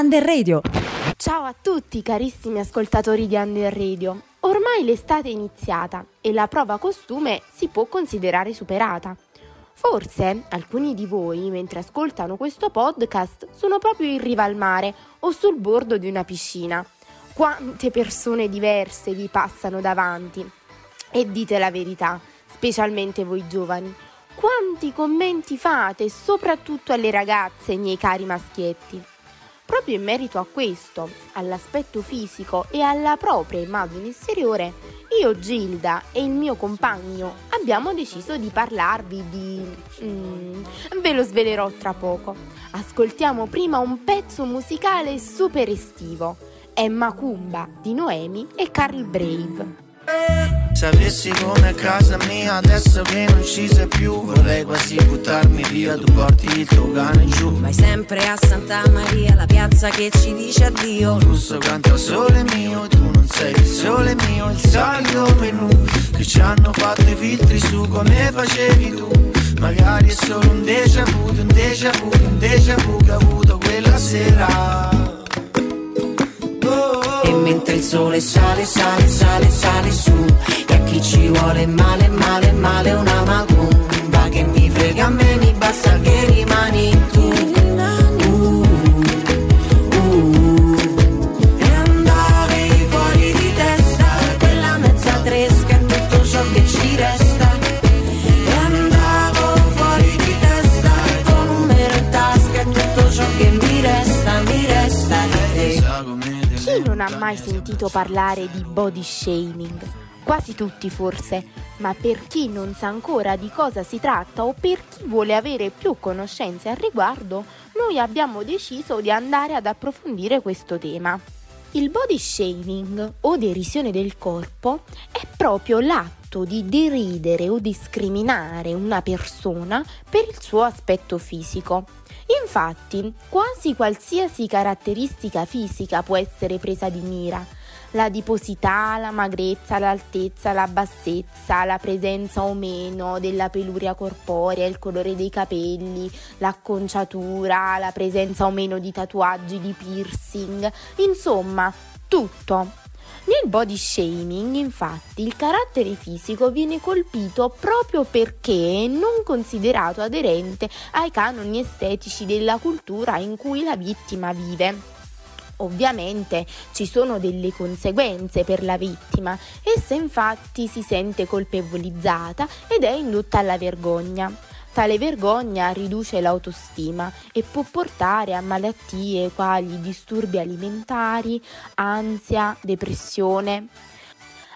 Under Radio. Ciao a tutti carissimi ascoltatori di Under Radio. Ormai l'estate è iniziata e la prova costume si può considerare superata. Forse alcuni di voi, mentre ascoltano questo podcast, sono proprio in riva al mare o sul bordo di una piscina. Quante persone diverse vi passano davanti. E dite la verità, specialmente voi giovani. Quanti commenti fate, soprattutto alle ragazze, miei cari maschietti? Proprio in merito a questo, all'aspetto fisico e alla propria immagine esteriore, io, Gilda e il mio compagno abbiamo deciso di parlarvi di... Mm, ve lo svelerò tra poco. Ascoltiamo prima un pezzo musicale super estivo. È Macumba di Noemi e Carl Brave. Sapessi come a casa mia adesso che non ci sei più Vorrei quasi buttarmi via, tu porti il tuo cane giù. Vai sempre a Santa Maria, la piazza che ci dice addio. Russo canta sole mio, tu non sei il sole mio Il solito menù che ci hanno fatto i filtri su come facevi tu. Magari è solo un déjà vu, un déjà vu, un déjà vu che ho avuto quella sera. E mentre il sole sale, sale, sale, sale su E a chi ci vuole male, male, male una macumba Che mi frega a me, mi basta che rimani tu uh, uh. E andavi fuori di testa Quella mezza tresca è tutto ciò che ci resta E andavo fuori di testa Con un numero in tutto ciò che mi resta, mi resta Chi non ha mai sentito parlare di body shaming? Quasi tutti forse, ma per chi non sa ancora di cosa si tratta o per chi vuole avere più conoscenze al riguardo, noi abbiamo deciso di andare ad approfondire questo tema. Il body shaming o derisione del corpo è proprio l'atto di deridere o discriminare una persona per il suo aspetto fisico. Infatti, quasi qualsiasi caratteristica fisica può essere presa di mira. L'adiposità, la magrezza, l'altezza, la bassezza, la presenza o meno della peluria corporea, il colore dei capelli, l'acconciatura, la presenza o meno di tatuaggi, di piercing, insomma, tutto. Nel body shaming, infatti, il carattere fisico viene colpito proprio perché non considerato aderente ai canoni estetici della cultura in cui la vittima vive. Ovviamente ci sono delle conseguenze per la vittima, essa infatti si sente colpevolizzata ed è indotta alla vergogna. Tale vergogna riduce l'autostima e può portare a malattie quali disturbi alimentari, ansia, depressione.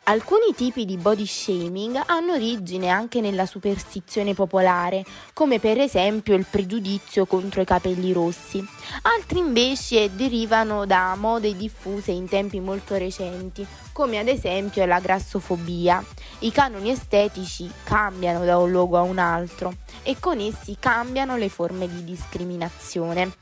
Alcuni tipi di body shaming hanno origine anche nella superstizione popolare, come per esempio il pregiudizio contro i capelli rossi. Altri invece derivano da mode diffuse in tempi molto recenti, come ad esempio la grassofobia. I canoni estetici cambiano da un luogo a un altro e con essi cambiano le forme di discriminazione.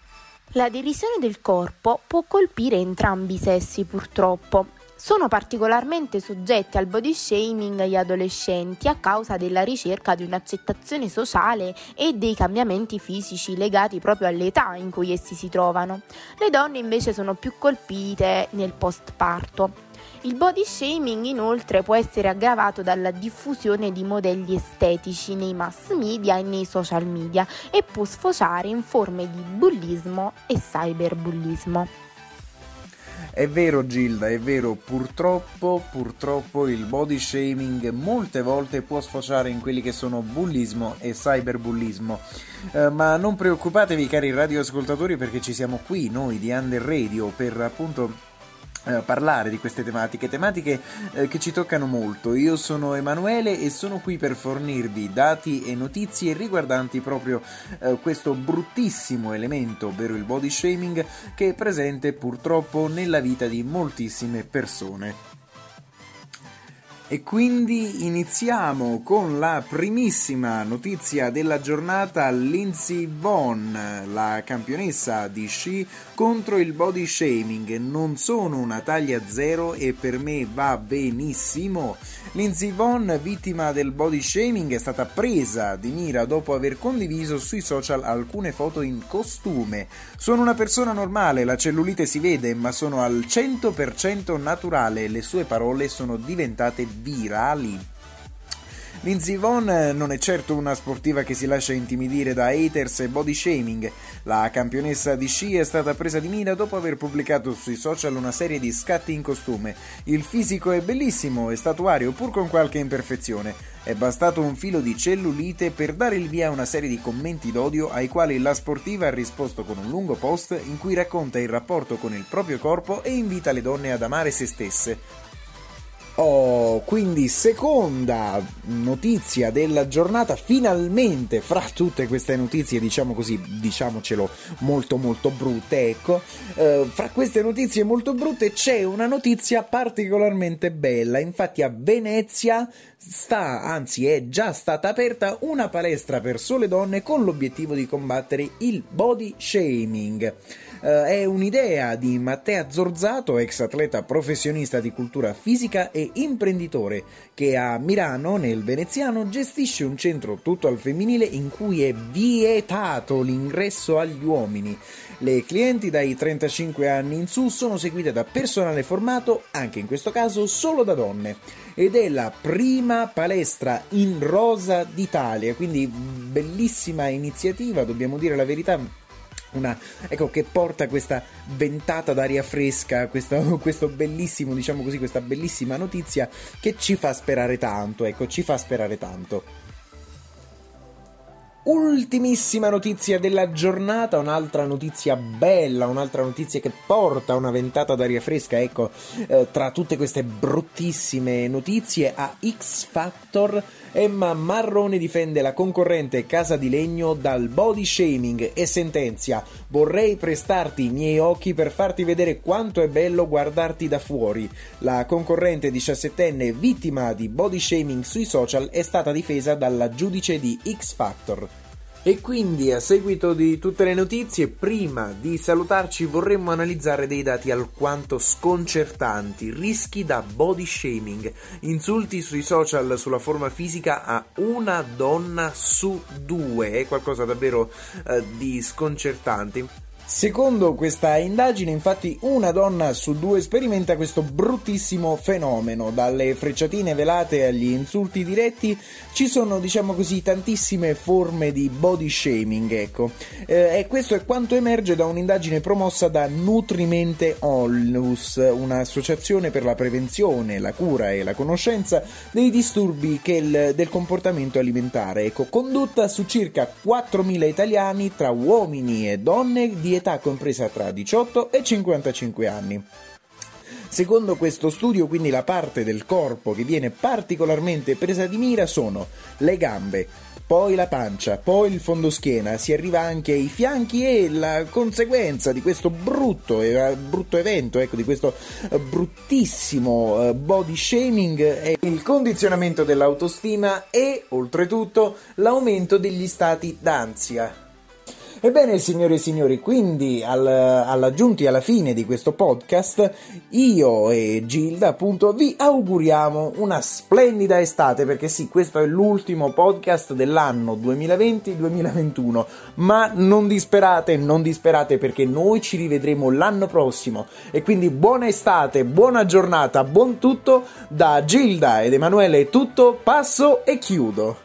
La derisione del corpo può colpire entrambi i sessi purtroppo sono particolarmente soggetti al body shaming gli adolescenti a causa della ricerca di un'accettazione sociale e dei cambiamenti fisici legati proprio all'età in cui essi si trovano. Le donne invece sono più colpite nel postparto. Il body shaming inoltre può essere aggravato dalla diffusione di modelli estetici nei mass media e nei social media e può sfociare in forme di bullismo e cyberbullismo. È vero Gilda, è vero, purtroppo, purtroppo il body shaming molte volte può sfociare in quelli che sono bullismo e cyberbullismo. Uh, ma non preoccupatevi cari radioascoltatori perché ci siamo qui noi di Under Radio per appunto Uh, parlare di queste tematiche, tematiche uh, che ci toccano molto. Io sono Emanuele e sono qui per fornirvi dati e notizie riguardanti proprio uh, questo bruttissimo elemento, ovvero il body shaming, che è presente purtroppo nella vita di moltissime persone. E quindi iniziamo con la primissima notizia della giornata, Lindsay Vonn, la campionessa di sci contro il body shaming, non sono una taglia zero e per me va benissimo. Lindsay Vonn, vittima del body shaming, è stata presa di mira dopo aver condiviso sui social alcune foto in costume. Sono una persona normale, la cellulite si vede, ma sono al 100% naturale, le sue parole sono diventate virali. Lindsey Vonn non è certo una sportiva che si lascia intimidire da haters e body shaming. La campionessa di sci è stata presa di mira dopo aver pubblicato sui social una serie di scatti in costume. Il fisico è bellissimo e statuario, pur con qualche imperfezione. È bastato un filo di cellulite per dare il via a una serie di commenti d'odio ai quali la sportiva ha risposto con un lungo post in cui racconta il rapporto con il proprio corpo e invita le donne ad amare se stesse. Oh, quindi seconda notizia della giornata, finalmente fra tutte queste notizie, diciamo così, diciamocelo molto molto brutte, ecco, eh, fra queste notizie molto brutte c'è una notizia particolarmente bella, infatti a Venezia sta, anzi è già stata aperta una palestra per sole donne con l'obiettivo di combattere il body shaming. Uh, è un'idea di Mattea Zorzato, ex atleta professionista di cultura fisica e imprenditore, che a Milano, nel veneziano, gestisce un centro tutto al femminile in cui è vietato l'ingresso agli uomini. Le clienti dai 35 anni in su sono seguite da personale formato, anche in questo caso solo da donne ed è la prima palestra in rosa d'Italia, quindi bellissima iniziativa, dobbiamo dire la verità, una, ecco, che porta questa ventata d'aria fresca, questo, questo, bellissimo, diciamo così, questa bellissima notizia che ci fa sperare tanto, ecco, ci fa sperare tanto. Ultimissima notizia della giornata, un'altra notizia bella, un'altra notizia che porta una ventata d'aria fresca, ecco, eh, tra tutte queste bruttissime notizie a X Factor Emma Marrone difende la concorrente Casa di Legno dal body shaming e sentenzia vorrei prestarti i miei occhi per farti vedere quanto è bello guardarti da fuori. La concorrente 17enne vittima di body shaming sui social è stata difesa dalla giudice di X Factor. E quindi a seguito di tutte le notizie, prima di salutarci vorremmo analizzare dei dati alquanto sconcertanti, rischi da body shaming, insulti sui social sulla forma fisica a una donna su due, è qualcosa davvero eh, di sconcertante. Secondo questa indagine, infatti, una donna su due sperimenta questo bruttissimo fenomeno. Dalle frecciatine velate agli insulti diretti ci sono, diciamo così, tantissime forme di body shaming, ecco. Eh, e questo è quanto emerge da un'indagine promossa da Nutrimente Onlus, un'associazione per la prevenzione, la cura e la conoscenza dei disturbi il, del comportamento alimentare, ecco, condotta su circa 4.000 italiani tra uomini e donne di età età compresa tra 18 e 55 anni. Secondo questo studio, quindi, la parte del corpo che viene particolarmente presa di mira sono le gambe, poi la pancia, poi il fondoschiena, si arriva anche ai fianchi e la conseguenza di questo brutto, eh, brutto evento, ecco, di questo eh, bruttissimo eh, body shaming è il condizionamento dell'autostima e, oltretutto, l'aumento degli stati d'ansia. Ebbene, signore e signori, quindi al, alla giunti alla fine di questo podcast, io e Gilda appunto vi auguriamo una splendida estate, perché sì, questo è l'ultimo podcast dell'anno 2020-2021, ma non disperate, non disperate perché noi ci rivedremo l'anno prossimo e quindi buona estate, buona giornata, buon tutto da Gilda ed Emanuele è tutto, passo e chiudo.